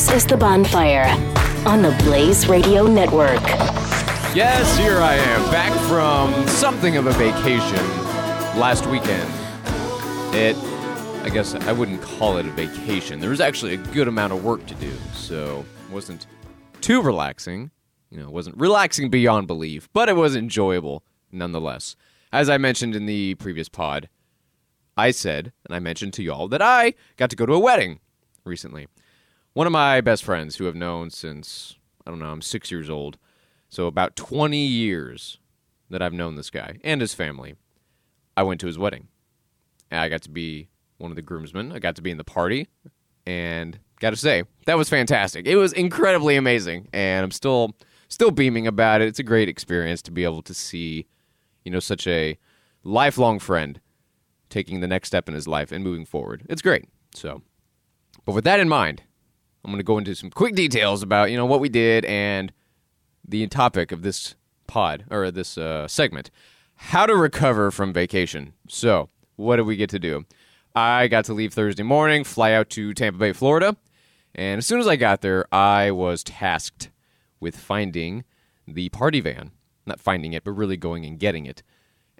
This is The Bonfire on the Blaze Radio Network. Yes, here I am, back from something of a vacation last weekend. It, I guess I wouldn't call it a vacation. There was actually a good amount of work to do, so it wasn't too relaxing. You know, it wasn't relaxing beyond belief, but it was enjoyable nonetheless. As I mentioned in the previous pod, I said, and I mentioned to y'all, that I got to go to a wedding recently. One of my best friends who I've known since, I don't know, I'm six years old. So about 20 years that I've known this guy and his family. I went to his wedding. And I got to be one of the groomsmen. I got to be in the party. And got to say, that was fantastic. It was incredibly amazing. And I'm still still beaming about it. It's a great experience to be able to see, you know, such a lifelong friend taking the next step in his life and moving forward. It's great. So, but with that in mind, I'm going to go into some quick details about you know what we did and the topic of this pod or this uh, segment: how to recover from vacation. So, what did we get to do? I got to leave Thursday morning, fly out to Tampa Bay, Florida, and as soon as I got there, I was tasked with finding the party van. Not finding it, but really going and getting it.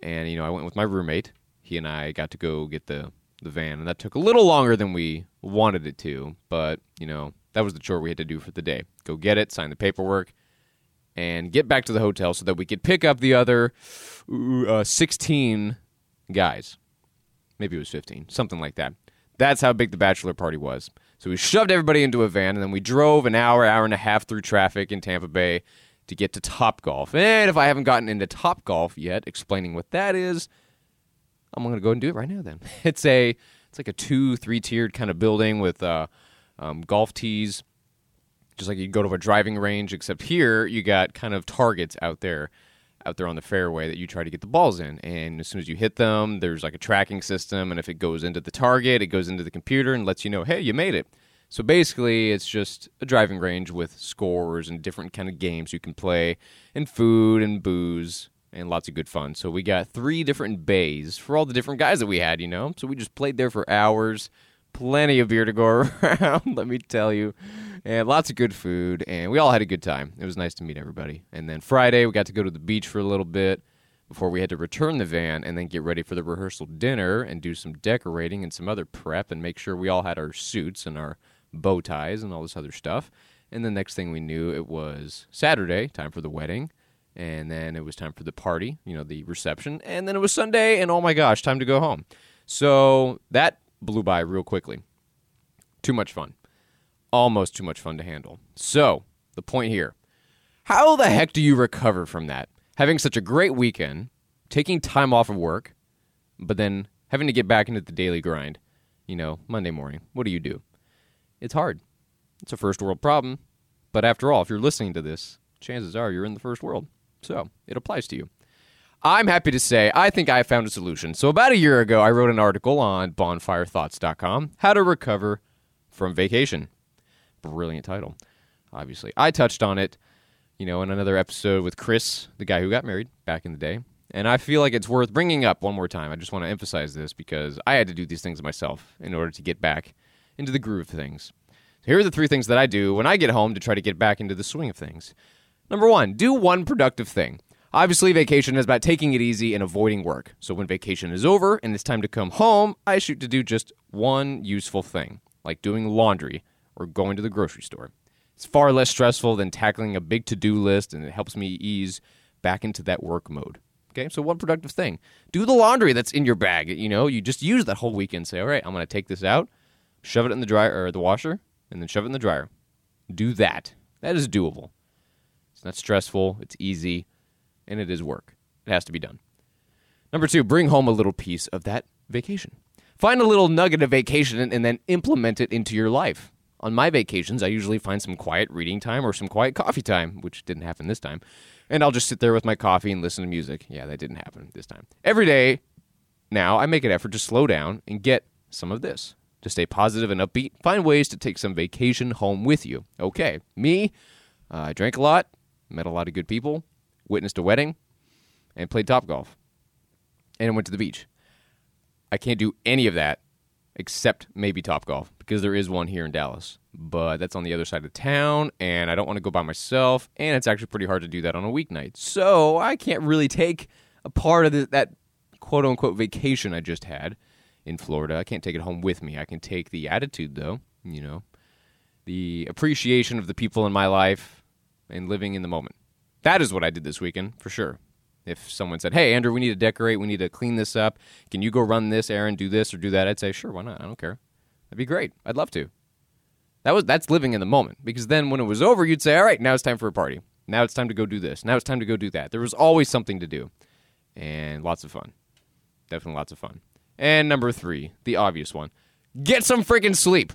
And you know, I went with my roommate. He and I got to go get the the van, and that took a little longer than we wanted it to. But you know, that was the chore we had to do for the day: go get it, sign the paperwork, and get back to the hotel so that we could pick up the other uh, sixteen guys. Maybe it was fifteen, something like that. That's how big the bachelor party was. So we shoved everybody into a van, and then we drove an hour, hour and a half through traffic in Tampa Bay to get to Top Golf. And if I haven't gotten into Top Golf yet, explaining what that is, I'm going to go and do it right now. Then it's a it's like a two three tiered kind of building with uh, um, golf tees, just like you go to a driving range. Except here you got kind of targets out there, out there on the fairway that you try to get the balls in. And as soon as you hit them, there's like a tracking system, and if it goes into the target, it goes into the computer and lets you know, hey, you made it. So basically, it's just a driving range with scores and different kind of games you can play, and food and booze and lots of good fun. So we got three different bays for all the different guys that we had, you know. So we just played there for hours. Plenty of beer to go around, let me tell you. And lots of good food, and we all had a good time. It was nice to meet everybody. And then Friday, we got to go to the beach for a little bit before we had to return the van and then get ready for the rehearsal dinner and do some decorating and some other prep and make sure we all had our suits and our bow ties and all this other stuff. And the next thing we knew, it was Saturday, time for the wedding and then it was time for the party, you know, the reception, and then it was Sunday, and oh my gosh, time to go home. So that blew by real quickly. Too much fun. Almost too much fun to handle. So, the point here how the heck do you recover from that? Having such a great weekend, taking time off of work, but then having to get back into the daily grind, you know, Monday morning. What do you do? It's hard. It's a first world problem. But after all, if you're listening to this, chances are you're in the first world. So it applies to you. I'm happy to say I think I found a solution. So about a year ago, I wrote an article on bonfirethoughts.com, How to Recover from Vacation. Brilliant title, obviously. I touched on it, you know, in another episode with Chris, the guy who got married back in the day. And I feel like it's worth bringing up one more time. I just want to emphasize this because I had to do these things myself in order to get back into the groove of things. So here are the three things that I do when I get home to try to get back into the swing of things. Number one, do one productive thing. Obviously, vacation is about taking it easy and avoiding work. So when vacation is over and it's time to come home, I shoot to do just one useful thing, like doing laundry or going to the grocery store. It's far less stressful than tackling a big to do list and it helps me ease back into that work mode. Okay, so one productive thing. Do the laundry that's in your bag. You know, you just use that whole weekend. Say, all right, I'm going to take this out, shove it in the dryer or the washer, and then shove it in the dryer. Do that. That is doable It's not stressful, it's easy, and it is work. It has to be done. Number two, bring home a little piece of that vacation. Find a little nugget of vacation and then implement it into your life. On my vacations, I usually find some quiet reading time or some quiet coffee time, which didn't happen this time. And I'll just sit there with my coffee and listen to music. Yeah, that didn't happen this time. Every day now, I make an effort to slow down and get some of this. To stay positive and upbeat, find ways to take some vacation home with you. Okay, me, uh, I drank a lot, met a lot of good people, witnessed a wedding, and played top golf. And went to the beach. I can't do any of that except maybe Top Golf because there is one here in Dallas. But that's on the other side of town, and I don't want to go by myself, and it's actually pretty hard to do that on a weeknight. So I can't really take a part of the, that quote unquote vacation I just had in Florida. I can't take it home with me. I can take the attitude, though, you know, the appreciation of the people in my life and living in the moment. That is what I did this weekend, for sure. If someone said, "Hey, Andrew, we need to decorate. We need to clean this up. Can you go run this errand, do this or do that?" I'd say, "Sure, why not? I don't care. That'd be great. I'd love to." That was that's living in the moment because then when it was over, you'd say, "All right, now it's time for a party. Now it's time to go do this. Now it's time to go do that." There was always something to do, and lots of fun. Definitely lots of fun. And number three, the obvious one: get some freaking sleep.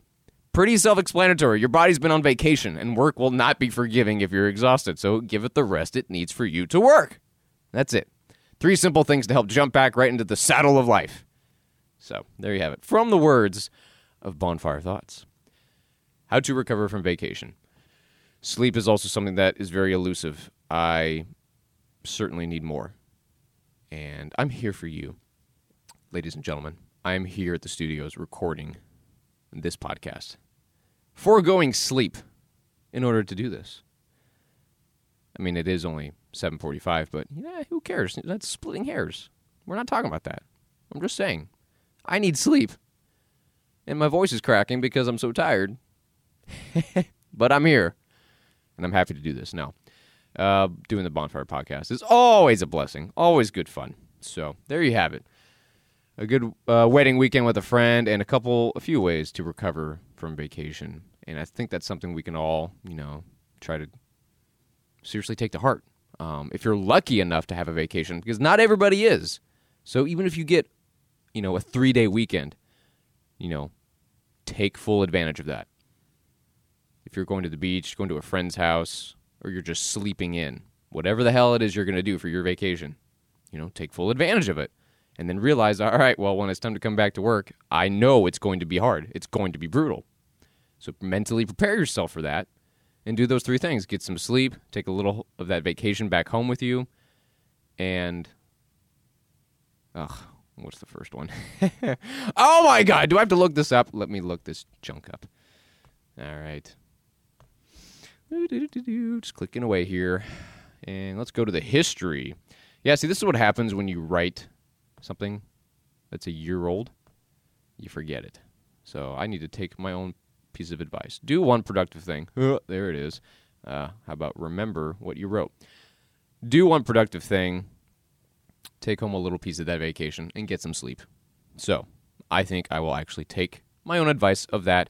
Pretty self explanatory. Your body's been on vacation, and work will not be forgiving if you're exhausted, so give it the rest it needs for you to work. That's it. Three simple things to help jump back right into the saddle of life. So, there you have it. From the words of Bonfire Thoughts How to recover from vacation. Sleep is also something that is very elusive. I certainly need more. And I'm here for you, ladies and gentlemen. I'm here at the studios recording this podcast, foregoing sleep in order to do this. I mean, it is only 7:45, but yeah, who cares? That's splitting hairs. We're not talking about that. I'm just saying, I need sleep, and my voice is cracking because I'm so tired. but I'm here, and I'm happy to do this now. Uh, doing the bonfire podcast is always a blessing, always good fun. So there you have it. A good uh, wedding weekend with a friend, and a couple, a few ways to recover from vacation. And I think that's something we can all, you know, try to seriously take to heart. Um, if you're lucky enough to have a vacation, because not everybody is. So even if you get, you know, a three day weekend, you know, take full advantage of that. If you're going to the beach, going to a friend's house, or you're just sleeping in, whatever the hell it is you're going to do for your vacation, you know, take full advantage of it. And then realize, all right, well, when it's time to come back to work, I know it's going to be hard. It's going to be brutal. So mentally prepare yourself for that and do those three things get some sleep, take a little of that vacation back home with you, and. Ugh, what's the first one? oh my God, do I have to look this up? Let me look this junk up. All right. Just clicking away here. And let's go to the history. Yeah, see, this is what happens when you write something that's a year old. You forget it. So I need to take my own piece of advice. Do one productive thing. there it is. Uh, how about remember what you wrote? Do one productive thing. Take home a little piece of that vacation and get some sleep. So I think I will actually take my own advice of that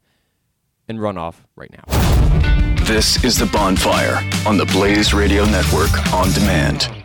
and run off right now. This is The Bonfire on the Blaze Radio Network on demand.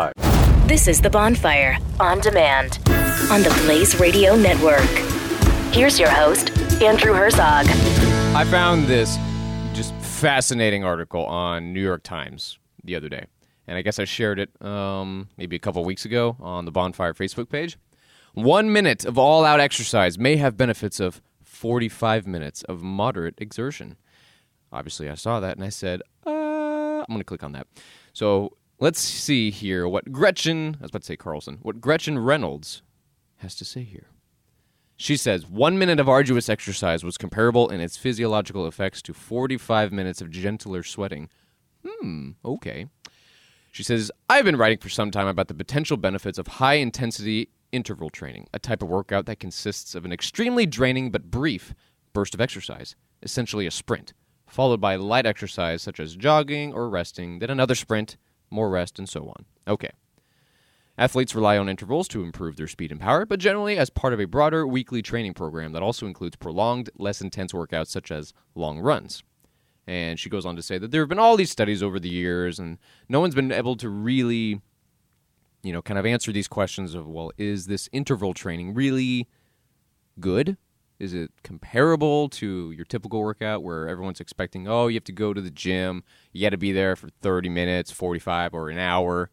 215 0465. This is The Bonfire on demand on the Blaze Radio Network. Here's your host, Andrew Herzog. I found this just fascinating article on New York Times the other day. And I guess I shared it um, maybe a couple weeks ago on the Bonfire Facebook page. One minute of all out exercise may have benefits of 45 minutes of moderate exertion. Obviously, I saw that and I said, uh, I'm going to click on that. So let's see here what Gretchen, I was about to say Carlson, what Gretchen Reynolds has to say here. She says one minute of arduous exercise was comparable in its physiological effects to 45 minutes of gentler sweating. Hmm, okay. She says, I've been writing for some time about the potential benefits of high intensity interval training, a type of workout that consists of an extremely draining but brief burst of exercise, essentially a sprint, followed by light exercise such as jogging or resting, then another sprint, more rest, and so on. Okay. Athletes rely on intervals to improve their speed and power, but generally as part of a broader weekly training program that also includes prolonged, less intense workouts such as long runs. And she goes on to say that there have been all these studies over the years, and no one's been able to really, you know, kind of answer these questions of, well, is this interval training really good? Is it comparable to your typical workout where everyone's expecting, oh, you have to go to the gym, you got to be there for 30 minutes, 45, or an hour,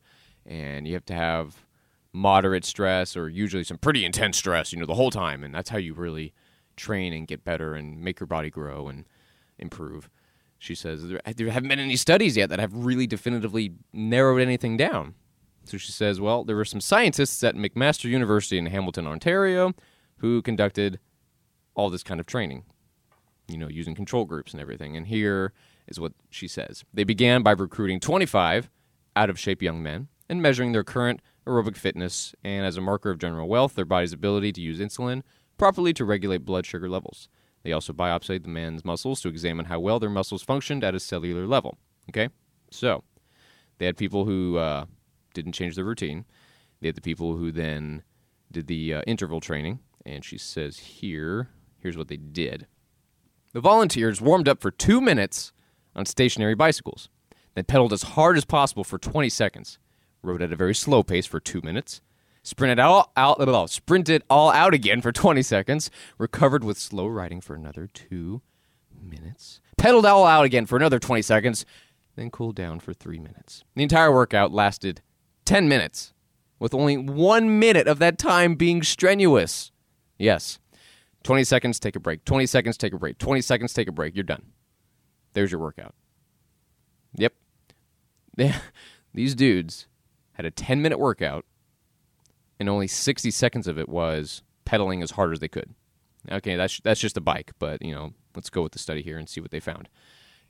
and you have to have moderate stress or usually some pretty intense stress, you know, the whole time. And that's how you really train and get better and make your body grow and improve. She says there, haven't been any studies yet that have really definitively narrowed anything down. So she says, well, there were some scientists at McMaster University in Hamilton, Ontario, who conducted all this kind of training, you know, using control groups and everything. And here is what she says They began by recruiting 25 out of shape young men and measuring their current aerobic fitness and, as a marker of general wealth, their body's ability to use insulin properly to regulate blood sugar levels. They also biopsied the man's muscles to examine how well their muscles functioned at a cellular level. Okay? So, they had people who uh, didn't change their routine. They had the people who then did the uh, interval training. And she says here, here's what they did. The volunteers warmed up for two minutes on stationary bicycles, then pedaled as hard as possible for 20 seconds, rode at a very slow pace for two minutes, sprinted all out, sprinted all out again for 20 seconds, recovered with slow riding for another two minutes, pedaled all out again for another 20 seconds, then cooled down for three minutes. The entire workout lasted 10 minutes, with only one minute of that time being strenuous. Yes, 20 seconds, take a break. 20 seconds, take a break. 20 seconds, take a break. You're done. There's your workout. Yep. These dudes had a 10 minute workout, and only 60 seconds of it was pedaling as hard as they could. Okay, that's that's just a bike, but you know, let's go with the study here and see what they found.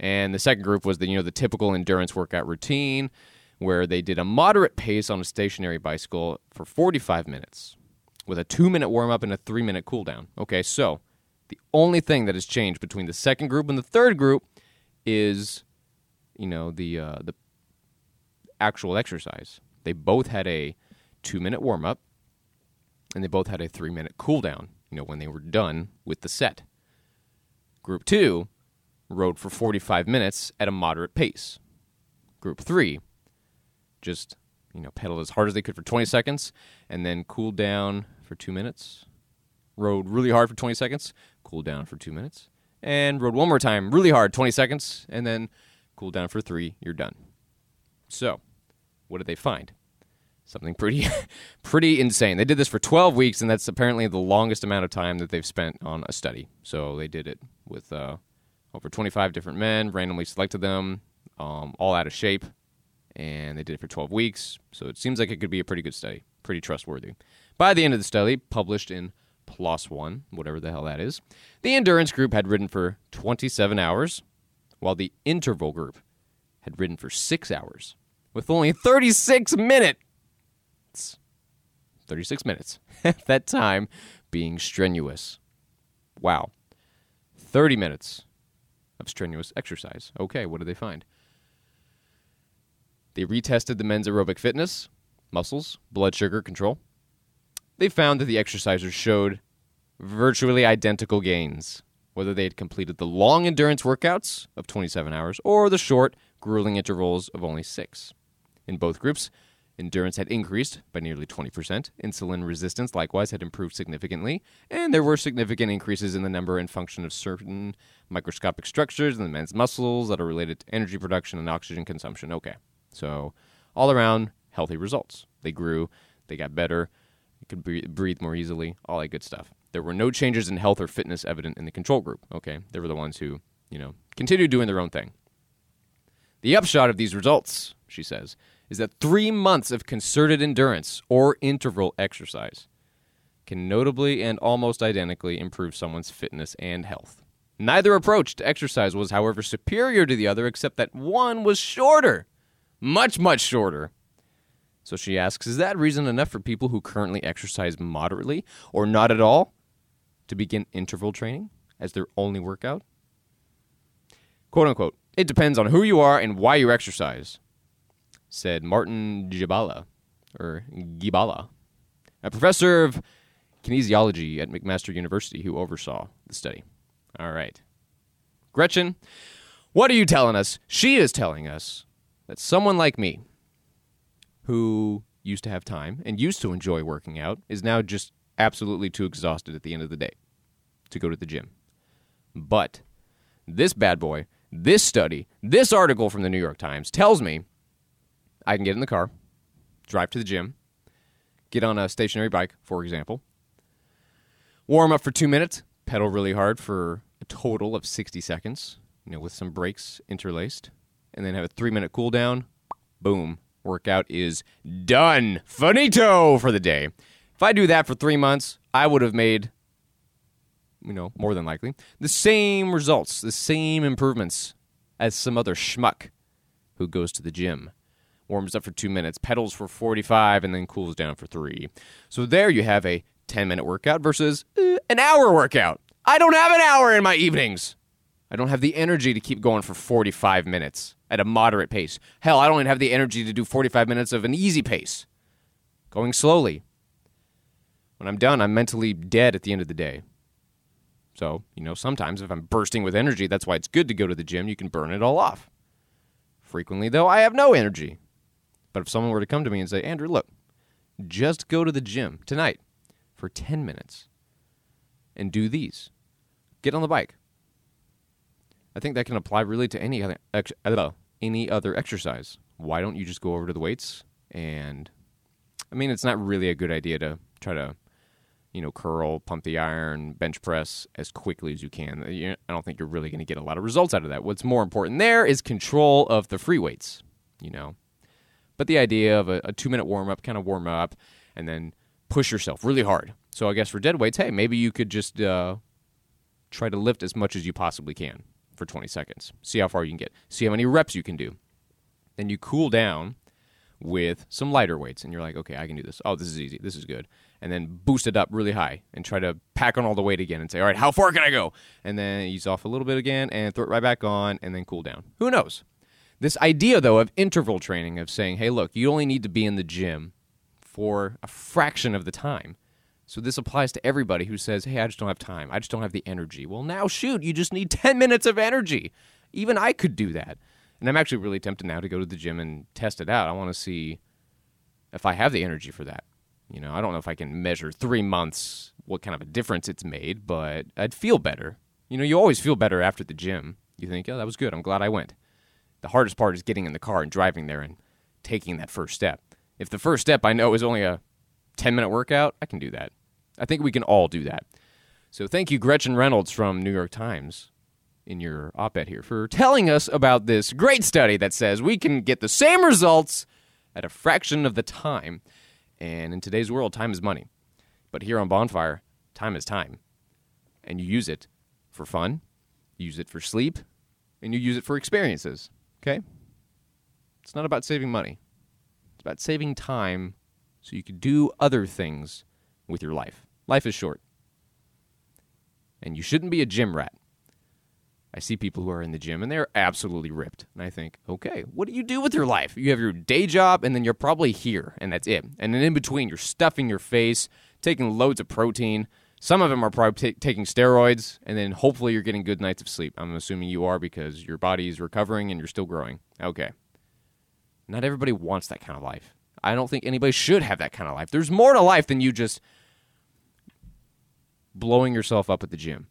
And the second group was the you know the typical endurance workout routine, where they did a moderate pace on a stationary bicycle for 45 minutes with a two minute warm up and a three minute cool down. Okay, so the only thing that has changed between the second group and the third group is, you know, the uh, the actual exercise. They both had a two minute warm up, and they both had a three minute cool down. You know, when they were done with the set. Group two rode for 45 minutes at a moderate pace. Group three just you know pedaled as hard as they could for 20 seconds and then cooled down for two minutes, rode really hard for 20 seconds, cooled down for two minutes, and rode one more time really hard, 20 seconds, and then cooled down for three. You're done. So, what did they find? Something pretty, pretty insane. They did this for 12 weeks, and that's apparently the longest amount of time that they've spent on a study. So they did it with uh, over 25 different men, randomly selected them, um, all out of shape, and they did it for 12 weeks. So it seems like it could be a pretty good study, pretty trustworthy. By the end of the study, published in PLOS One, whatever the hell that is, the endurance group had ridden for 27 hours, while the interval group had ridden for six hours, with only 36 minutes. 36 minutes at that time being strenuous. Wow. 30 minutes of strenuous exercise. Okay, what did they find? They retested the men's aerobic fitness, muscles, blood sugar control, they found that the exercisers showed virtually identical gains, whether they had completed the long endurance workouts of 27 hours or the short, grueling intervals of only six. In both groups, endurance had increased by nearly 20%, insulin resistance likewise had improved significantly, and there were significant increases in the number and function of certain microscopic structures in the men's muscles that are related to energy production and oxygen consumption. Okay, so all around healthy results. They grew, they got better, could breathe more easily, all that good stuff. There were no changes in health or fitness evident in the control group. Okay, they were the ones who, you know, continued doing their own thing. The upshot of these results, she says, is that three months of concerted endurance or interval exercise can notably and almost identically improve someone's fitness and health. Neither approach to exercise was, however, superior to the other, except that one was shorter. Much, much shorter. So she asks, is that reason enough for people who currently exercise moderately or not at all to begin interval training as their only workout? Quote unquote, it depends on who you are and why you exercise, said Martin Gibala, or Gibala, a professor of kinesiology at McMaster University who oversaw the study. All right. Gretchen, what are you telling us? She is telling us that someone like me, who used to have time and used to enjoy working out, is now just absolutely too exhausted at the end of the day to go to the gym. But this bad boy, this study, this article from the New York Times tells me I can get in the car, drive to the gym, get on a stationary bike, for example, warm up for two minutes, pedal really hard for a total of 60 seconds, you know, with some breaks interlaced, and then have a three minute cool down. Boom. Workout is done. Finito for the day. If I do that for three months, I would have made, you know, more than likely, the same results, the same improvements as some other schmuck who goes to the gym. Warms up for two minutes, pedals for 45, and then cools down for three. So there you have a 10 minute workout versus uh, an hour workout. I don't have an hour in my evenings. I don't have the energy to keep going for 45 minutes at a moderate pace. Hell, I don't even have the energy to do 45 minutes of an easy pace. Going slowly. When I'm done, I'm mentally dead at the end of the day. So, you know, sometimes if I'm bursting with energy, that's why it's good to go to the gym. You can burn it all off. Frequently, though, I have no energy. But if someone were to come to me and say, Andrew, look, just go to the gym tonight for 10 minutes and do these, get on the bike, I think that can apply really to any other ex- uh, any other exercise. Why don't you just go over to the weights and I mean it's not really a good idea to try to you know curl, pump the iron, bench press as quickly as you can. I don't think you're really going to get a lot of results out of that. What's more important there is control of the free weights, you know. But the idea of a, a 2-minute warm up, kind of warm up and then push yourself really hard. So I guess for dead weights, hey, maybe you could just uh, try to lift as much as you possibly can for 20 seconds. See how far you can get. See how many reps you can do. Then you cool down with some lighter weights and you're like, okay, I can do this. Oh, this is easy. This is good. And then boost it up really high and try to pack on all the weight again and say, all right, how far can I go? And then ease off a little bit again and throw it right back on and then cool down. Who knows? This idea, though, of interval training, of saying, hey, look, you only need to be in the gym for a fraction of the time so this applies to everybody who says, "Hey, I just don't have time. I just don't have the energy." Well, now shoot, you just need 10 minutes of energy. Even I could do that. And I'm actually really tempted now to go to the gym and test it out. I want to see if I have the energy for that. You know, I don't know if I can measure 3 months what kind of a difference it's made, but I'd feel better. You know, you always feel better after the gym. You think, "Oh, that was good. I'm glad I went." The hardest part is getting in the car and driving there and taking that first step. If the first step I know is only a 10 minute workout, I can do that. I think we can all do that. So thank you, Gretchen Reynolds from New York Times, in your op ed here, for telling us about this great study that says we can get the same results at a fraction of the time. And in today's world, time is money. But here on Bonfire, time is time. And you use it for fun, you use it for sleep, and you use it for experiences. Okay? It's not about saving money, it's about saving time so you can do other things with your life. Life is short. And you shouldn't be a gym rat. I see people who are in the gym and they're absolutely ripped. And I think, okay, what do you do with your life? You have your day job and then you're probably here and that's it. And then in between, you're stuffing your face, taking loads of protein. Some of them are probably t- taking steroids and then hopefully you're getting good nights of sleep. I'm assuming you are because your body is recovering and you're still growing. Okay. Not everybody wants that kind of life. I don't think anybody should have that kind of life. There's more to life than you just blowing yourself up at the gym.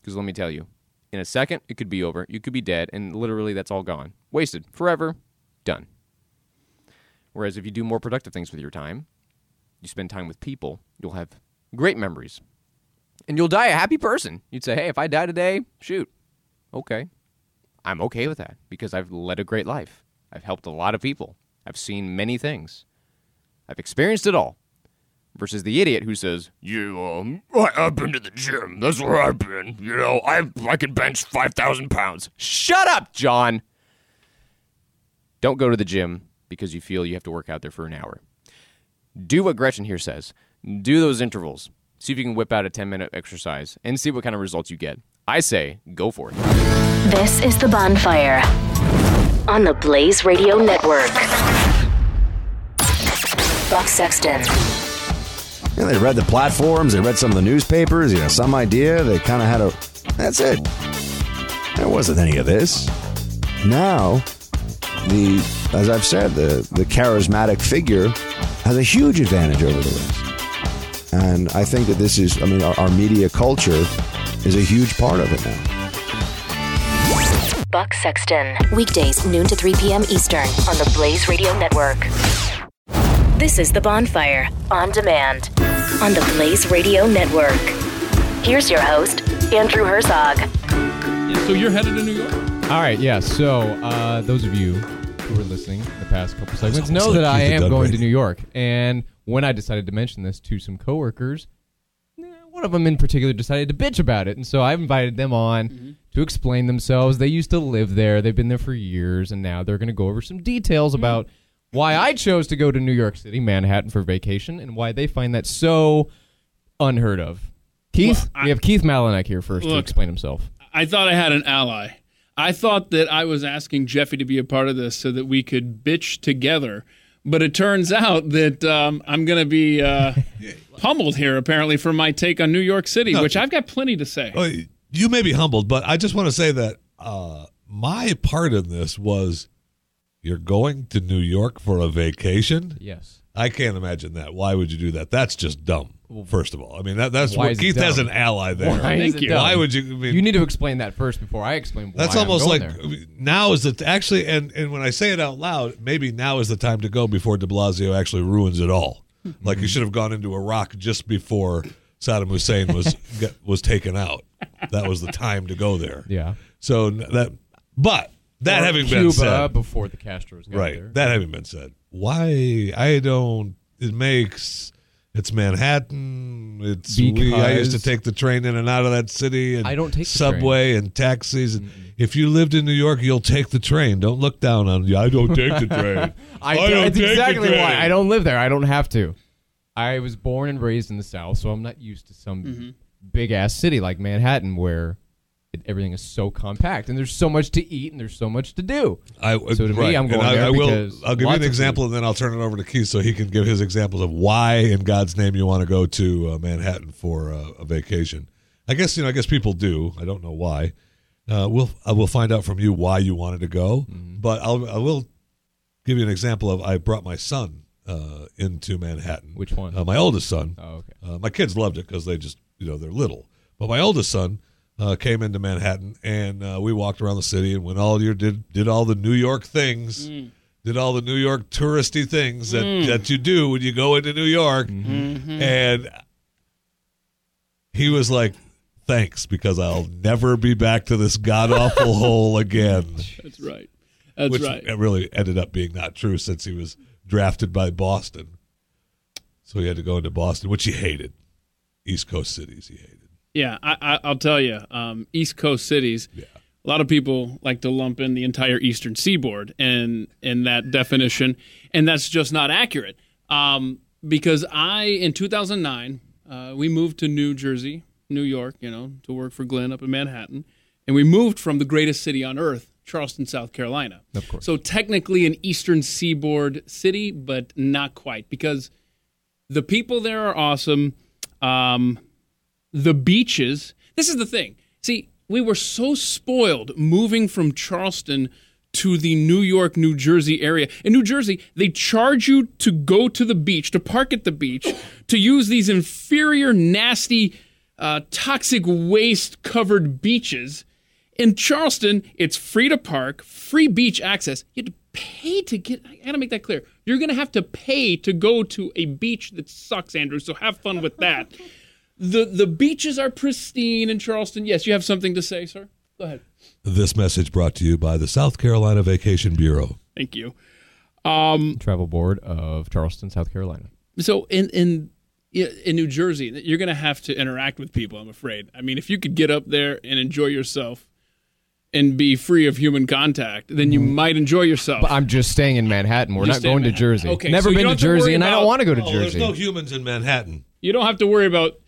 Because let me tell you, in a second, it could be over. You could be dead, and literally that's all gone. Wasted. Forever. Done. Whereas if you do more productive things with your time, you spend time with people, you'll have great memories. And you'll die a happy person. You'd say, hey, if I die today, shoot. Okay. I'm okay with that because I've led a great life. I've helped a lot of people. I've seen many things. I've experienced it all versus the idiot who says, "You, um, I've been to the gym. That's where I've been. You know, I I can bench five thousand pounds." Shut up, John. Don't go to the gym because you feel you have to work out there for an hour. Do what Gretchen here says. Do those intervals. See if you can whip out a 10 minute exercise and see what kind of results you get. I say go for it. This is The Bonfire on the Blaze Radio Network. Buck Sexton. You know, they read the platforms, they read some of the newspapers, you know, some idea. They kind of had a. That's it. There wasn't any of this. Now, the as I've said, the the charismatic figure has a huge advantage over the rest. And I think that this is, I mean, our, our media culture is a huge part of it now. Buck Sexton. Weekdays, noon to 3 p.m. Eastern on the Blaze Radio Network. This is The Bonfire on demand on the Blaze Radio Network. Here's your host, Andrew Herzog. So you're headed to New York? All right, yeah. So uh, those of you who were listening the past couple segments know almost that I am going Dunray. to New York. And when I decided to mention this to some coworkers, one of them in particular decided to bitch about it, and so I have invited them on Mm-hmm. to explain themselves. They used to live there; they've been there for years, and now they're going to go over some details Mm-hmm. about why I chose to go to New York City, Manhattan, for vacation, and why they find that so unheard of. Keith, Well, I- we have Keith Malinak here first to explain himself. I thought I had an ally. I thought that I was asking Jeffy to be a part of this so that we could bitch together. But it turns out that um, I'm going to be uh, pummeled here, apparently, for my take on New York City, No. which I've got plenty to say. You may be humbled, but I just want to say that uh, my part in this was you're going to New York for a vacation. Yes. I can't imagine that. Why would you do that? That's just dumb. First of all, I mean that, that's Why what is Keith has an ally there. Why Thank you. dumb? Why would you? I mean, You need to explain that first before I explain why that's I'm almost going like there. now is the actually, and and when I say it out loud, maybe now is the time to go before De Blasio actually ruins it all. Like you should have gone into Iraq just before Saddam Hussein was get, was taken out. That was the time to go there. Yeah. So that, but that Or having Cuba been said, before the Castros got right? there. That having been said, why I don't? It makes it's Manhattan. It's we. I used to take the train in and out of that city, and I don't take the subway and taxis. And if you lived in New York, you'll take the train. Don't look down on you. I don't take the train. I, don't that's take the exactly train. why I don't live there. I don't have to. I was born and raised in the South, so I'm not used to some Mm-hmm. big ass city like Manhattan where it, everything is so compact and there's so much to eat and there's so much to do. I, So to me. I'm And going I, there I will. I'll give you an example, and then I'll turn it over to Keith so he can give his examples of why, in God's name, you want to go to uh, Manhattan for uh, a vacation. I guess you know. I guess people do. I don't know why. Uh, we'll I will find out from you why you wanted to go, Mm-hmm. but I'll I will give you an example of I brought my son uh, into Manhattan. Which one? Uh, my oldest son. Oh, okay. Uh, my kids loved it because they just, you know, they're little. But my oldest son uh, came into Manhattan, and uh, we walked around the city and went all your did did all the New York things, did all the New York touristy things that that you do when you go into New York, and he was like. Thanks, because I'll never be back to this god awful hole again. That's right. That's Which right. it really ended up being not true since he was drafted by Boston. So he had to go into Boston, which he hated. East Coast cities he hated. Yeah, I, I, I'll tell you, um, East Coast cities. Yeah. A lot of people like to lump in the entire Eastern Seaboard in in that definition, and that's just not accurate. Um, because I, in 2009, uh, we moved to New Jersey, New York, you know, to work for Glenn up in Manhattan, and we moved from the greatest city on earth, Charleston, South Carolina. Of course. So technically an Eastern Seaboard city, but not quite because the people there are awesome. Um, the beaches. This is the thing. See, we were so spoiled moving from Charleston to the New York, New Jersey area. In New Jersey, they charge you to go to the beach, to park at the beach, to use these inferior, nasty, uh, toxic waste covered beaches. In Charleston, it's free to park, free beach access. You have to pay to get. I gotta make that clear. You're gonna have to pay to go to a beach that sucks, Andrew. So have fun with that. the The beaches are pristine in Charleston. Yes, you have something to say, sir. Go ahead. This message brought to you by the South Carolina Vacation Bureau. Thank you. Um, Travel board of Charleston, South Carolina. so in in in New Jersey, you're going to have to interact with people. I'm afraid. I mean, if you could get up there and enjoy yourself, and be free of human contact, then you might enjoy yourself. But I'm just staying in Manhattan. We're Just not going to Jersey. Okay, Never so been to have to worry Jersey, and I don't want to go to Oh, there's Jersey. no humans in Manhattan. you don't have to worry about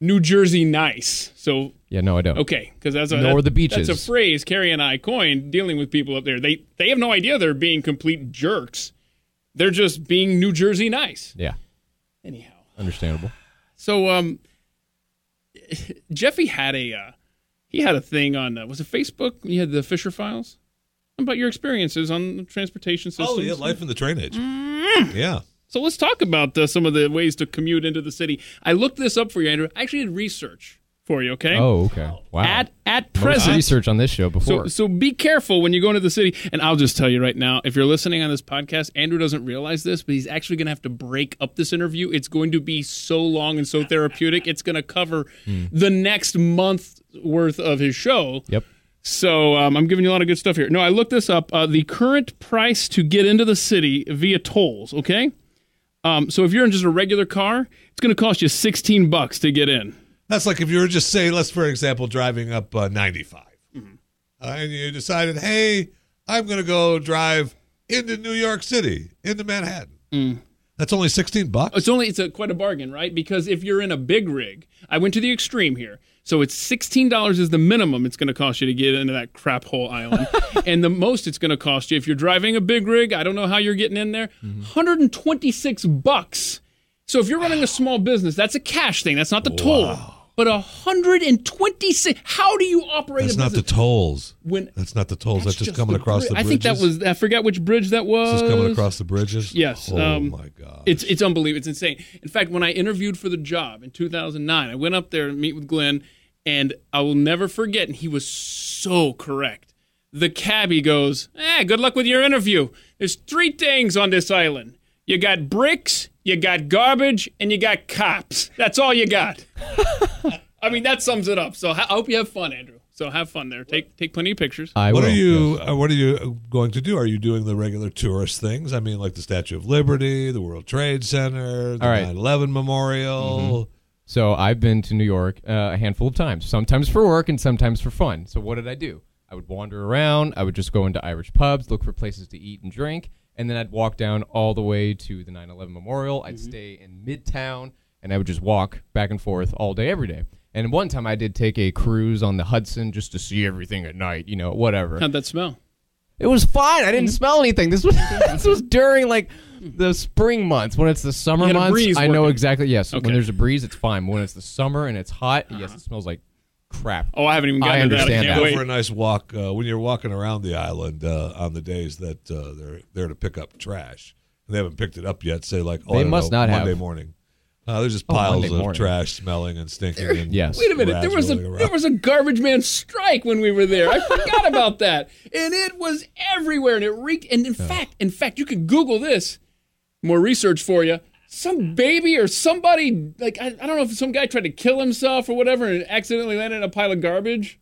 New Jersey nice. So yeah, no, I don't. okay, because that's a Nor that- the beaches. That's a phrase Carrie and I coined dealing with people up there. They they have no idea they're being complete jerks. They're just being New Jersey nice. Yeah, Anyhow, understandable. so um, Jeffy had a uh, he had a thing on uh, was it Facebook? You had the Fisher Files about your experiences on the transportation systems. Oh, yeah, life in the train age. Mm. Yeah. So let's talk about uh, some of the ways to commute into the city. I looked this up for you, Andrew. I actually did research for you. Okay. Oh, okay. Wow. At at Most present, research on this show before. so be careful when you go into the city. And I'll just tell you right now, if you're listening on this podcast, Andrew doesn't realize this, but he's actually going to have to break up this interview. It's going to be so long and so therapeutic. It's going to cover the next month worth of his show. yep. So um, I'm giving you a lot of good stuff here. No, I looked this up. Uh, the current price to get into the city via tolls. Okay. Um, so if you're in just a regular car, it's going to cost you 16 bucks to get in. That's like if you were just say, let's for example, driving up uh, 95, Mm-hmm. uh, and you decided, hey, I'm going to go drive into New York City, into Manhattan. Mm. That's only 16 bucks. It's only it's a quite a bargain, right? Because if you're in a big rig, I went to the extreme here. So it's sixteen dollars is the minimum it's going to cost you to get into that crap hole island, and the most it's going to cost you if you're driving a big rig. I don't know how you're getting in there. Hundred and twenty six bucks. So if you're running a small business, that's a cash thing. That's not the toll. But hundred and twenty six. How do you operate That's a not the tolls. when That's not the tolls. That's, that's just, coming the across bri- the Bridges. I think that was. I forget which bridge that was. just coming across the bridges. Yes, Oh um, my god. It's it's unbelievable. It's insane. In fact, when I interviewed for the job in 2009, I went up there to meet with Glenn, and I will never forget. And he was so correct. The cabbie goes, "Eh, good luck with your interview. There's three things on this island. You got bricks, you got garbage, and you got cops. That's all you got." I mean, that sums it up. So I hope you have fun, Andrew. So have fun there. Take take plenty of pictures. I what will. are you? Uh, what are you going to do? Are you doing the regular tourist things? I mean, like the Statue of Liberty, the World Trade Center, the All right. 9/11 Memorial. So I've been to New York uh, a handful of times, sometimes for work and sometimes for fun. So what did I do? I would wander around. I would just go into Irish pubs, look for places to eat and drink, and then I'd walk down all the way to the 9/11 Memorial. I'd stay in Midtown, and I would just walk back and forth all day, every day. And one time I did take a cruise on the Hudson just to see everything at night. You know, whatever. How'd that smell? It was fine. I didn't smell anything. This was this was during like the spring months. When it's the summer You had a months, breeze I know working. exactly. Yes, Okay. when there's a breeze, it's fine. When it's the summer and it's hot, yes, it smells like crap. Oh, I haven't even I gotten to that. I understand can't that. Go wait. for a nice walk uh, when you're walking around the island uh, on the days that uh, they're there to pick up trash. And they haven't picked it up yet. Say like, oh, They I don't must know, not Monday have. morning. Uh, there's just Oh, piles Monday of morning. trash smelling and stinking. And Yes. Wait a minute. There was a rolling around. there was a garbage man strike when we were there. I forgot about that, and it was everywhere, and it reeked. And in fact, in fact, you could Google this. More research for you. Some baby or somebody like I, I don't know if some guy tried to kill himself or whatever and accidentally landed in a pile of garbage.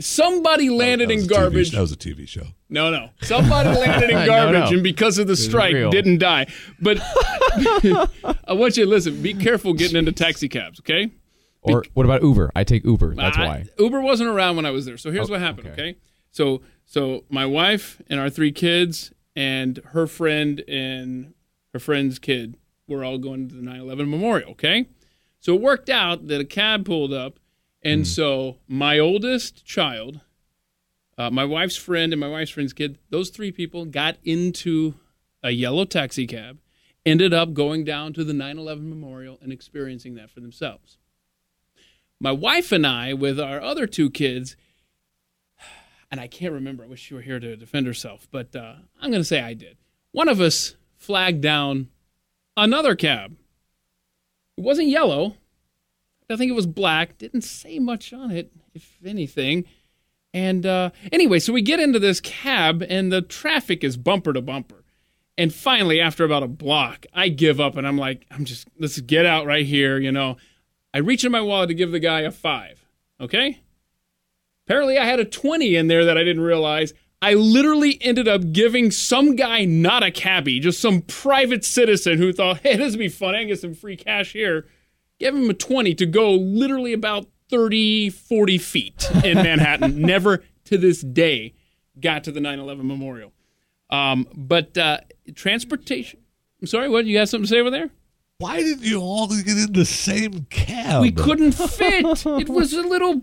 Somebody landed in a TV garbage. That was a TV show. No, no. Somebody landed in garbage, no. and because of the strike, didn't die. But I want you to listen. Be careful getting into taxi cabs, okay? Or what about Uber? I take Uber. That's I- why. Uber wasn't around when I was there. So here's Oh, what happened. okay. Okay. So so my wife and our three kids and her friend and her friend's kid were all going to the 9/11 memorial. Okay. So it worked out that a cab pulled up, and Hmm. so my oldest child, uh, my wife's friend, and my wife's friend's kid, those three people got into a yellow taxi cab, ended up going down to the 9/11 memorial and experiencing that for themselves my wife and I, with our other two kids, and I can't remember. I wish she were here to defend herself, but uh, I'm going to say I did. One of us flagged down another cab. It wasn't yellow. I think it was black. Didn't say much on it, if anything. And uh, anyway, so we get into this cab, and the traffic is bumper to bumper. And finally, after about a block, I give up, and I'm like, I'm just let's get out right here, you know. I reach in my wallet to give the guy a five. Okay? Apparently, I had a 20 in there that I didn't realize. I literally ended up giving some guy, not a cabbie, just some private citizen who thought, hey, this would be fun. I can get some free cash here. Give him a 20 to go literally about 30, 40 feet in Manhattan. Never to this day got to the 9/11 memorial. Um, but uh, transportation. I'm sorry, what you got something to say over there? Why did you all get in the same cab? We couldn't fit. it was a little.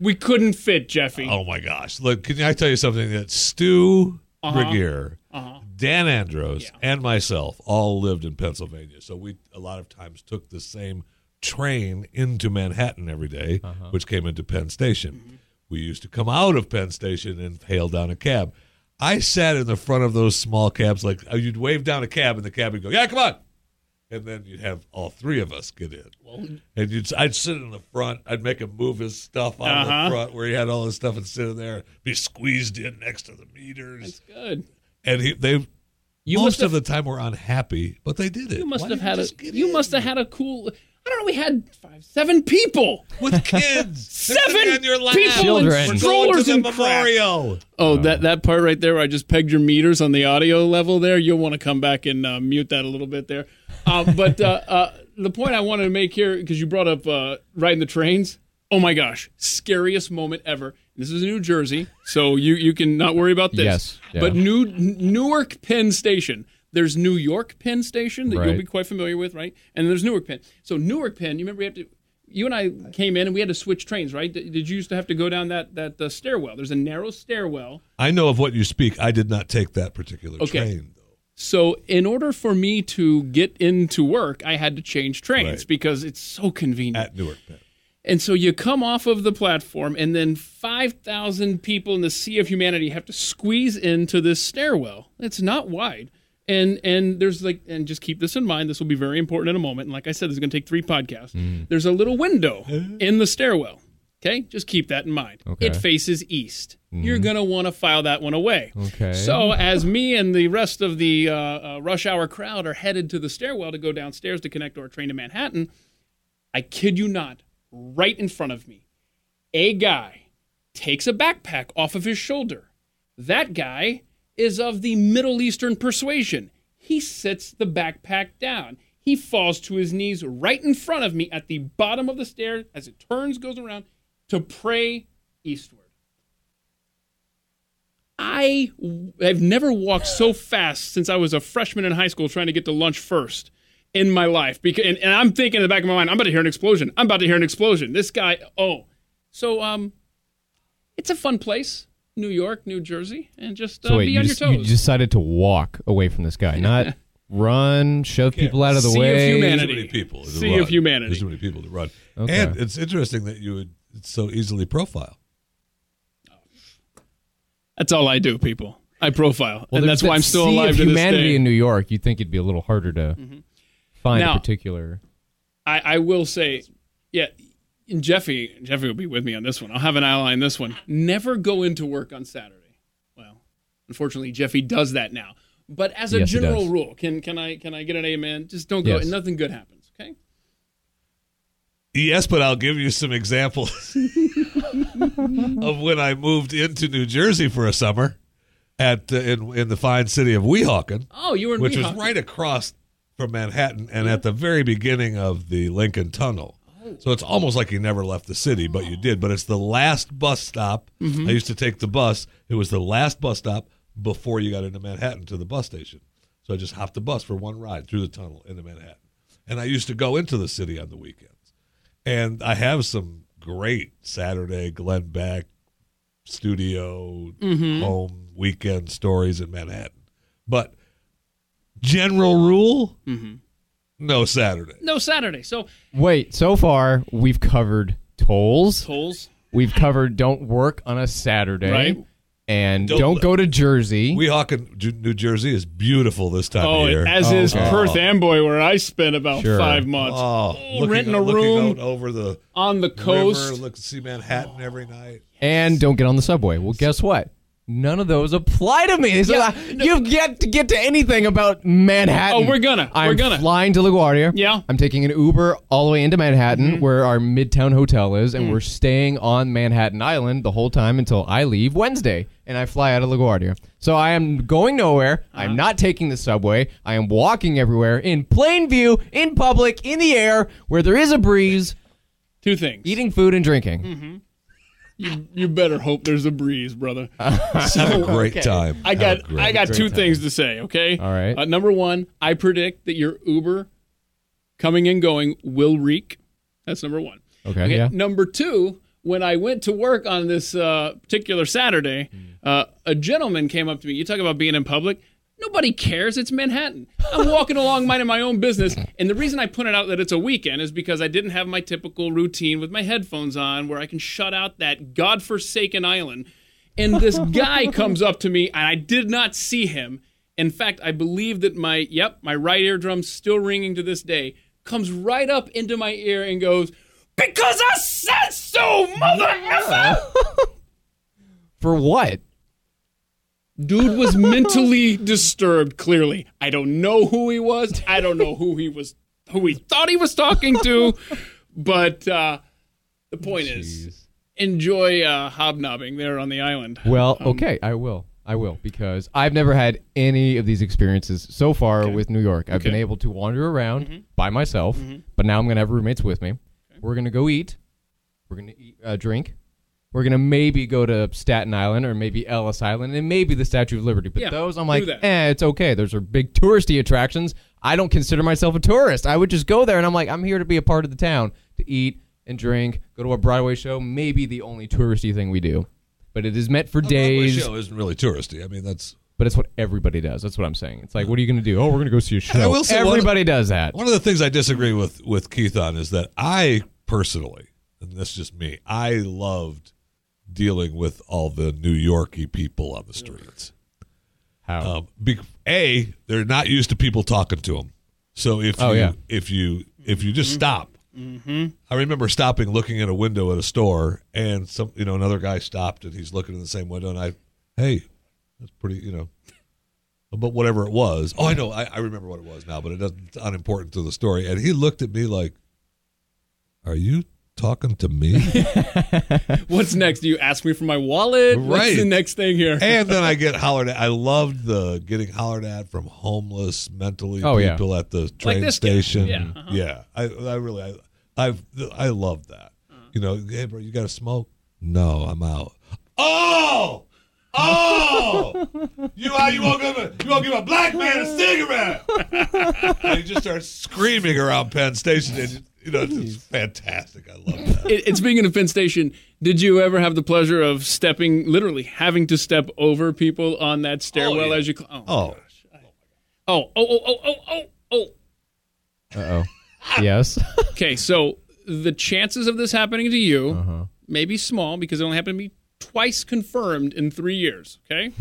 We couldn't fit, Jeffy. Oh my gosh! Look, can I tell you something? That Stu Uh-huh. Regier, Uh-huh. Dan Andros, Yeah. and myself all lived in Pennsylvania, so we a lot of times took the same train into Manhattan every day, Uh-huh. which came into Penn Station. Mm-hmm. We used to come out of Penn Station and hail down a cab. I sat in the front of those small cabs, like uh, you'd wave down a cab, and the cab would go, "Yeah, come on." And then you'd have all three of us get in. and you'd, I'd sit in the front. I'd make him move his stuff out of Uh-huh. the front where he had all his stuff and sit in there, be squeezed in next to the meters. That's good. And he, they You most must have, of the time were unhappy, but they did it. you must Why have had a, you in? must have had a cool. I don't know. We had five, seven people. with kids. Seven sitting on your lap. people Children. in We're strollers and crap. memorial. Oh, that that part right there where I just pegged your meters on the audio level there. You'll want to come back and uh, mute that a little bit there. Uh, but uh, uh, the point I wanted to make here, because you brought up uh, riding the trains. Oh my gosh, scariest moment ever. This is New Jersey, so you you can not worry about this. Yes, yeah. But New Newark Penn Station. There's New York Penn Station that you'll be quite familiar with, right? And there's Newark Penn. So Newark Penn, you remember we have to. You and I came in and we had to switch trains, right? Did did you used to have to go down that that uh, stairwell? There's a narrow stairwell. I know of what you speak. I did not take that particular Okay. train, though. So, in order for me to get into work, I had to change trains Right. because it's so convenient. At Newark and so you come off of the platform, and then 5,000 people in the sea of humanity have to squeeze into this stairwell. It's not wide. And and there's like and just keep this in mind. This will be very important in a moment. And like I said, this is going to take three podcasts. Mm. There's a little window in the stairwell. Okay, just keep that in mind. Okay. It faces east. You're gonna want to file that one away. Okay. So as me and the rest of the uh, uh, rush hour crowd are headed to the stairwell to go downstairs to connect our train to Manhattan, I kid you not, right in front of me, a guy takes a backpack off of his shoulder. That guy is of the Middle Eastern persuasion. He sits the backpack down. He falls to his knees right in front of me at the bottom of the stairs as it turns, goes around to pray eastward. I have never walked so fast since I was a freshman in high school trying to get to lunch first in my life. Because and, and I'm thinking in the back of my mind, I'm about to hear an explosion. I'm about to hear an explosion. This guy, oh, so um, it's a fun place, New York, New Jersey, and just uh, So wait, be you, on just, your you decided to walk away from this guy, not run, shove people out of the Sea of way. humanity. Too many people. to Sea run. of humanity. There's too many people to run. Okay. And it's interesting that you would so easily profile. That's all I do, people. I profile, Well, and there's that's why I'm still sea alive of to this humanity day. Mm-hmm. in New York. You'd think it'd be a little harder to find Now- a particular. I, I will say, yeah, and Jeffy, Jeffy will be with me on this one. I'll have an ally on this one. Never go into work on Saturday. Well, unfortunately, Jeffy does that now. But as a Yes, general rule, can can I can I get an amen? Just don't go. Yes. Nothing good happens. Yes, but I'll give you some examples of when I moved into New Jersey for a summer at uh, in in the fine city of Weehawken, Oh, you were in which was Weehawken. right across from Manhattan and at the very beginning of the Lincoln Tunnel. Oh. So it's almost like you never left the city, but you did. But it's the last bus stop. Mm-hmm. I used to take the bus. It was the last bus stop before you got into Manhattan to the bus station. So I just hopped the bus for one ride through the tunnel into Manhattan. And I used to go into the city on the weekends. And I have some great Saturday Glenn Beck studio Mm-hmm. home weekend stories in Manhattan. But general rule, Mm-hmm. no Saturday. No Saturday. So Wait, so far we've covered tolls. tolls. We've covered don't work on a Saturday. Right. And Don't don't, go to Jersey. Weehawken, Ju- New Jersey is beautiful this time Oh, of year. as Oh, is okay. Perth Amboy, where I spent about Sure. five months. Oh, Oh, looking, renting a looking room out over the on the coast. river, look see Manhattan every night. and don't get on the subway. Well, guess what? None of those apply to me. So Yeah, uh, You've yet to get to anything about Manhattan. Oh, we're gonna. I'm We're gonna. flying to LaGuardia. Yeah. I'm taking an Uber all the way into Manhattan, where our Midtown hotel is, and we're staying on Manhattan Island the whole time until I leave Wednesday, and I fly out of LaGuardia. So I am going nowhere. I'm not taking the subway. I am walking everywhere in plain view, in public, in the air, where there is a breeze, Two things. eating food and drinking. You, you better hope there's a breeze, brother. Have a great Okay. time. I Have got great- I got two time. things to say. Okay. All right. Uh, number one, I predict that your Uber coming and going will reek. That's number one. Okay, yeah. Number two, when I went to work on this uh, particular Saturday, uh, a gentleman came up to me. You talk about being in public. Nobody cares. It's Manhattan. I'm walking along minding my own business. And the reason I pointed out that it's a weekend is because I didn't have my typical routine with my headphones on where I can shut out that godforsaken island. And this guy comes up to me, and I did not see him. In fact, I believe that my, yep, my right eardrum's still ringing to this day, comes right up into my ear and goes, Because I said so, mother effer! For what? Dude was mentally disturbed, clearly. I don't know who he was. I don't know who he was, who he thought he was talking to. But uh, the point is, enjoy uh, hobnobbing there on the island. Well, Um, okay, I will. I will because I've never had any of these experiences so far with New York. I've been able to wander around Mm-hmm. by myself, but now I'm going to have roommates with me. We're going to go eat. We're going to eat, uh, drink. We're going to maybe go to Staten Island or maybe Ellis Island and maybe the Statue of Liberty. But Yeah, those, I'm do like, that. eh, it's okay. Those are big touristy attractions. I don't consider myself a tourist. I would just go there and I'm like, I'm here to be a part of the town, to eat and drink, go to a Broadway show, maybe the only touristy thing we do. But it is meant for A Broadway days. show isn't really touristy. I mean, that's But it's what everybody does. That's what I'm saying. It's like, what are you going to do? Oh, we're going to go see a show. I will say one- everybody does that. One of the things I disagree with with Keith on is that I personally, and that's just me, I loved dealing with all the New Yorkie people on the streets. How? Um, be, a, they're not used to people talking to them. So if Oh, you yeah. if you if you just stop, I remember stopping, looking at a window at a store, and some you know another guy stopped and he's looking in the same window, and I, hey, that's pretty, you know. But whatever it was, oh, I know, I, I remember what it was now, but it doesn't. It's unimportant to the story. And he looked at me like, "Are you talking to me?" What's next? Do you ask me for my wallet? What's the next thing here? and then I get hollered at. I loved the getting hollered at from homeless, mentally Oh, yeah. people at the train this guy. station. Yeah, uh-huh. Yeah. I, I really, I, I've, I love that. You know, hey, bro, you got to smoke? No, I'm out. Oh, oh, you out? You won't give a, you won't give a black man a cigarette? and he just starts screaming around Penn Station, and you know, it's fantastic. I love that. it, it's speaking of Penn Station. Did you ever have the pleasure of stepping, literally having to step over people on that stairwell yeah. as you? Cl- oh, Oh, oh, oh, oh, oh, oh, oh, oh. Uh oh. yes. Okay, so the chances of this happening to you Uh-huh. may be small because it only happened to me twice confirmed in three years. Okay,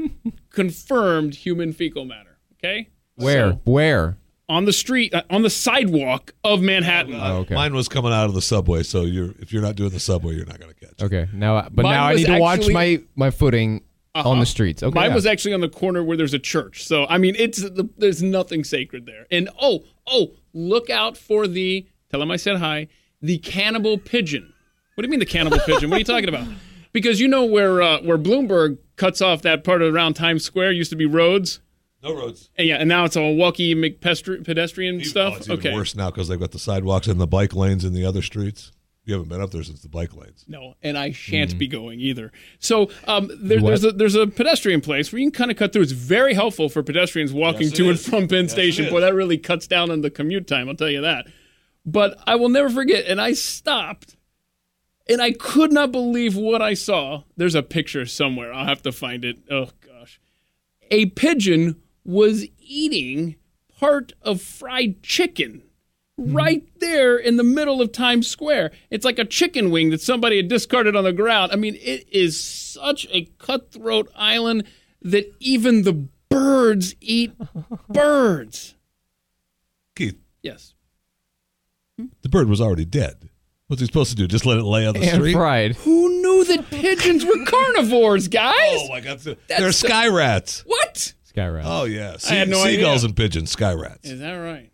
confirmed human fecal matter. Okay, Where? So, Where? on the street, uh, on the sidewalk of Manhattan. Oh, okay. Mine was coming out of the subway, so you're if you're not doing the subway, you're not going to catch. Okay. Now, but Mine now I need to watch my my footing on Uh-huh. the streets. Okay. Mine yeah. was actually on the corner where there's a church. So I mean, it's the, there's nothing sacred there. And oh, oh, look out for the. Tell him I said hi. The cannibal pigeon. What do you mean the cannibal pigeon? What are you talking about? Because you know where uh, where Bloomberg cuts off that part of around Times Square used to be roads. No roads. And yeah, and now it's all walkie McPestri- pedestrian Even- stuff. oh, it's even okay. worse now because they've got the sidewalks and the bike lanes in the other streets. You haven't been up there since the bike lanes. No, and I shan't Mm-hmm. be going either. So um, there, there's a there's a pedestrian place where you can kind of cut through. It's very helpful for pedestrians walking Yes, it to and from Penn Yes, Station. Boy, that really cuts down on the commute time. I'll tell you that. But I will never forget. And I stopped, and I could not believe what I saw. There's a picture somewhere. I'll have to find it. Oh gosh, a pigeon was eating part of fried chicken hmm. right there in the middle of Times Square. It's like a chicken wing that somebody had discarded on the ground. I mean, it is such a cutthroat island that even the birds eat birds. Keith, Yes. the bird was already dead. What's he supposed to do? Just let it lay on the and street? fried. Who knew that pigeons were carnivores, guys? Oh my God! They're the- sky rats. What? Sky rats. Oh yeah, I had no seagulls idea. and pigeons, sky rats. Is that right?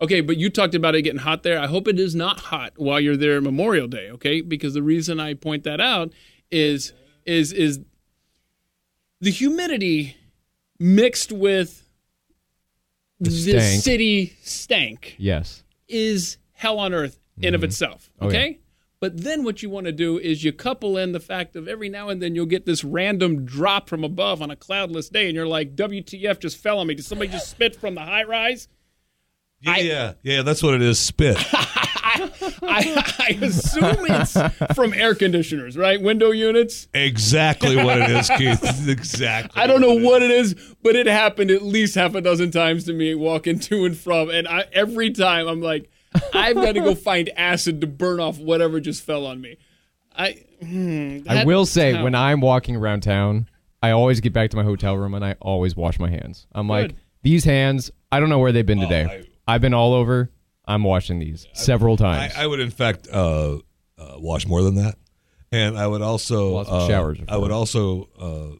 Okay, but you talked about it getting hot there. I hope it is not hot while you're there Memorial Day, okay? Because the reason I point that out is is is the humidity mixed with the, stank. city stank Yes. is hell on earth in of mm-hmm. itself, Oh, yeah. okay? But then what you want to do is you couple in the fact of every now and then you'll get this random drop from above on a cloudless day, and you're like, WTF just fell on me. Did somebody just spit from the high rise? Yeah, yeah, yeah. That's what it is. Spit. I, I assume it's from air conditioners, right? Window units. exactly what it is, Keith. Exactly. I don't know what it is, but it happened at least half a dozen times to me walking to and from, and I, every time I'm like, I've got to go find acid to burn off whatever just fell on me. I hmm, I will say, town- when I'm walking around town, I always get back to my hotel room and I always wash my hands. I'm like, these hands, I don't know where they've been Oh, today. I- I've been all over. I'm washing these several times. I would, in fact, uh, uh, wash more than that, and I would also. Well, that's what uh, showers I would also uh,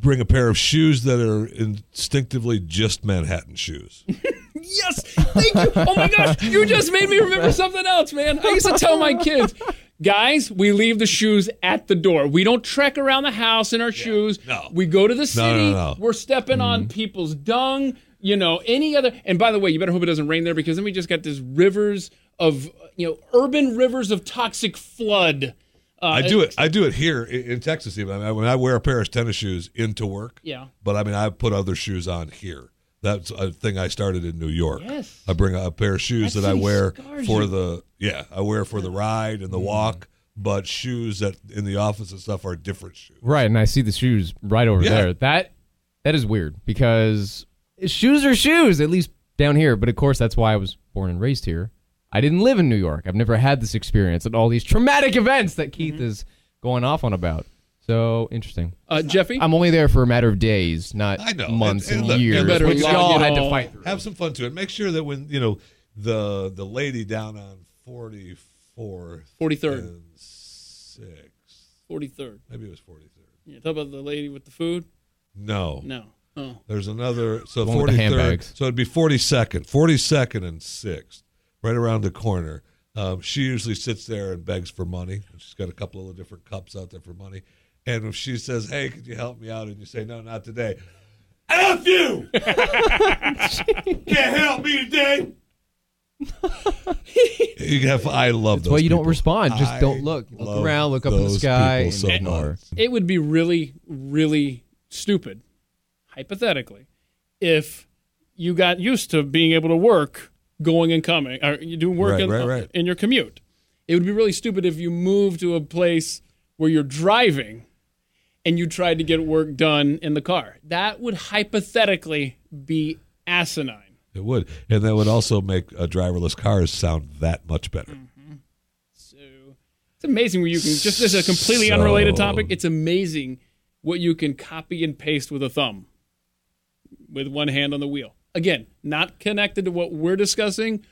bring a pair of shoes that are instinctively just Manhattan shoes. Yes, thank you. Oh my gosh, you just made me remember something else, man. I used to tell my kids, guys, we leave the shoes at the door. We don't trek around the house in our shoes. No. we go to the city. no, no. We're stepping on people's dung. You know, any other. And by the way, you better hope it doesn't rain there because then we just got this rivers of you know urban rivers of toxic flood. Uh, I do it. I do it here in, in Texas. Even I mean, when I wear a pair of tennis shoes into work. Yeah. But I mean, I put other shoes on here. That's a thing I started in New York. Yes. I bring a pair of shoes That that, I wear for you. the yeah, I wear for the ride and the walk. But shoes that in the office and stuff are different shoes. right, and I see the shoes right over Yeah. there. That that is weird because shoes are shoes, at least down here. But of course, that's why I was born and raised here. I didn't live in New York. I've never had this experience and all these traumatic events that Keith Mm-hmm. is going off on about. So interesting. uh, Jeffy. I'm only there for a matter of days, not I know. months And- and, and years, you better which y'all had to fight through. Have some fun to it. Make sure that when you know the the lady down on forty fourth, 43rd. and sixth, Forty third. maybe it was forty third. Yeah, talk about the lady with the food? No, No. Oh. There's another so The one with the forty third. So it'd be forty second, forty second and sixth, right around the corner. Um, she usually sits there and begs for money. She's got a couple of different cups out there for money. And if she says, "Hey, could you help me out?" and you say, "No, not today," F you! Can't help me today. you have, I love That's those why you don't respond. Just I don't look. Look around, look up in the sky, people and so ignore. much. it would be really, really stupid, hypothetically, if you got used to being able to work going and coming, or you do work Right, in, right, right. in your commute. It would be really stupid if you moved to a place where you're driving and you tried to get work done in the car. That would hypothetically be asinine. It would, and that would also make uh, driverless cars sound that much better. So it's amazing where you can just as a completely unrelated topic. It's amazing what you can copy and paste with a thumb, with one hand on the wheel. Again, not connected to what we're discussing.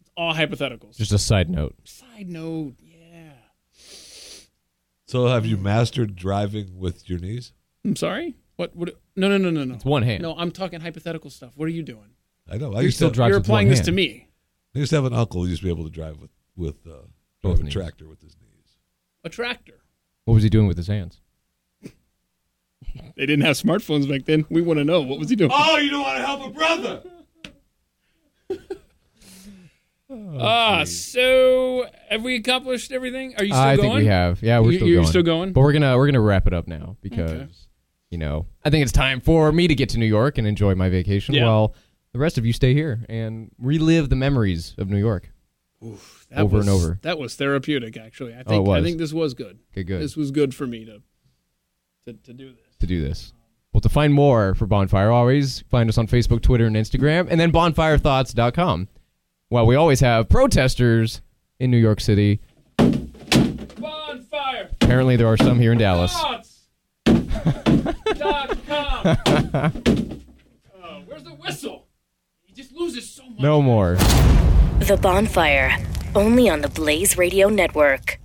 It's all hypotheticals. Just a side note. Side note, yeah. So, have you mastered driving with your knees? I'm sorry. What? What? No, no, no, no, no. It's one hand. No, I'm talking hypothetical stuff. What are you doing? I know. I You used still to. drive You're with one applying this hand. to me. I used to have an uncle who used to be able to drive with with uh, Both drive a knees. tractor with his knees. A tractor. What was he doing with his hands? They didn't have smartphones back then. We want to know what was he doing. Oh, you don't want to help a brother? Ah, so have we accomplished everything? Are you still I going? think we have. Yeah, we're You- still you're going. still going? But we're gonna we're gonna wrap it up now because Okay. you know I think it's time for me to get to New York and enjoy my vacation Yeah. while the rest of you stay here and relive the memories of New York. That over was, and over. That was therapeutic, actually. I think Oh, it was. I think this was good. Okay, good. This was good for me to to, to do this. to do this. Well, to find more for Bonfire, always find us on Facebook, Twitter, and Instagram, and then bonfirethoughts.com. Well, we always have protesters in New York City. Bonfire Apparently, there are some here in Dallas. thoughts. dot com. Uh, where's the whistle? He just loses so much. No more. The Bonfire, only on the Blaze Radio Network.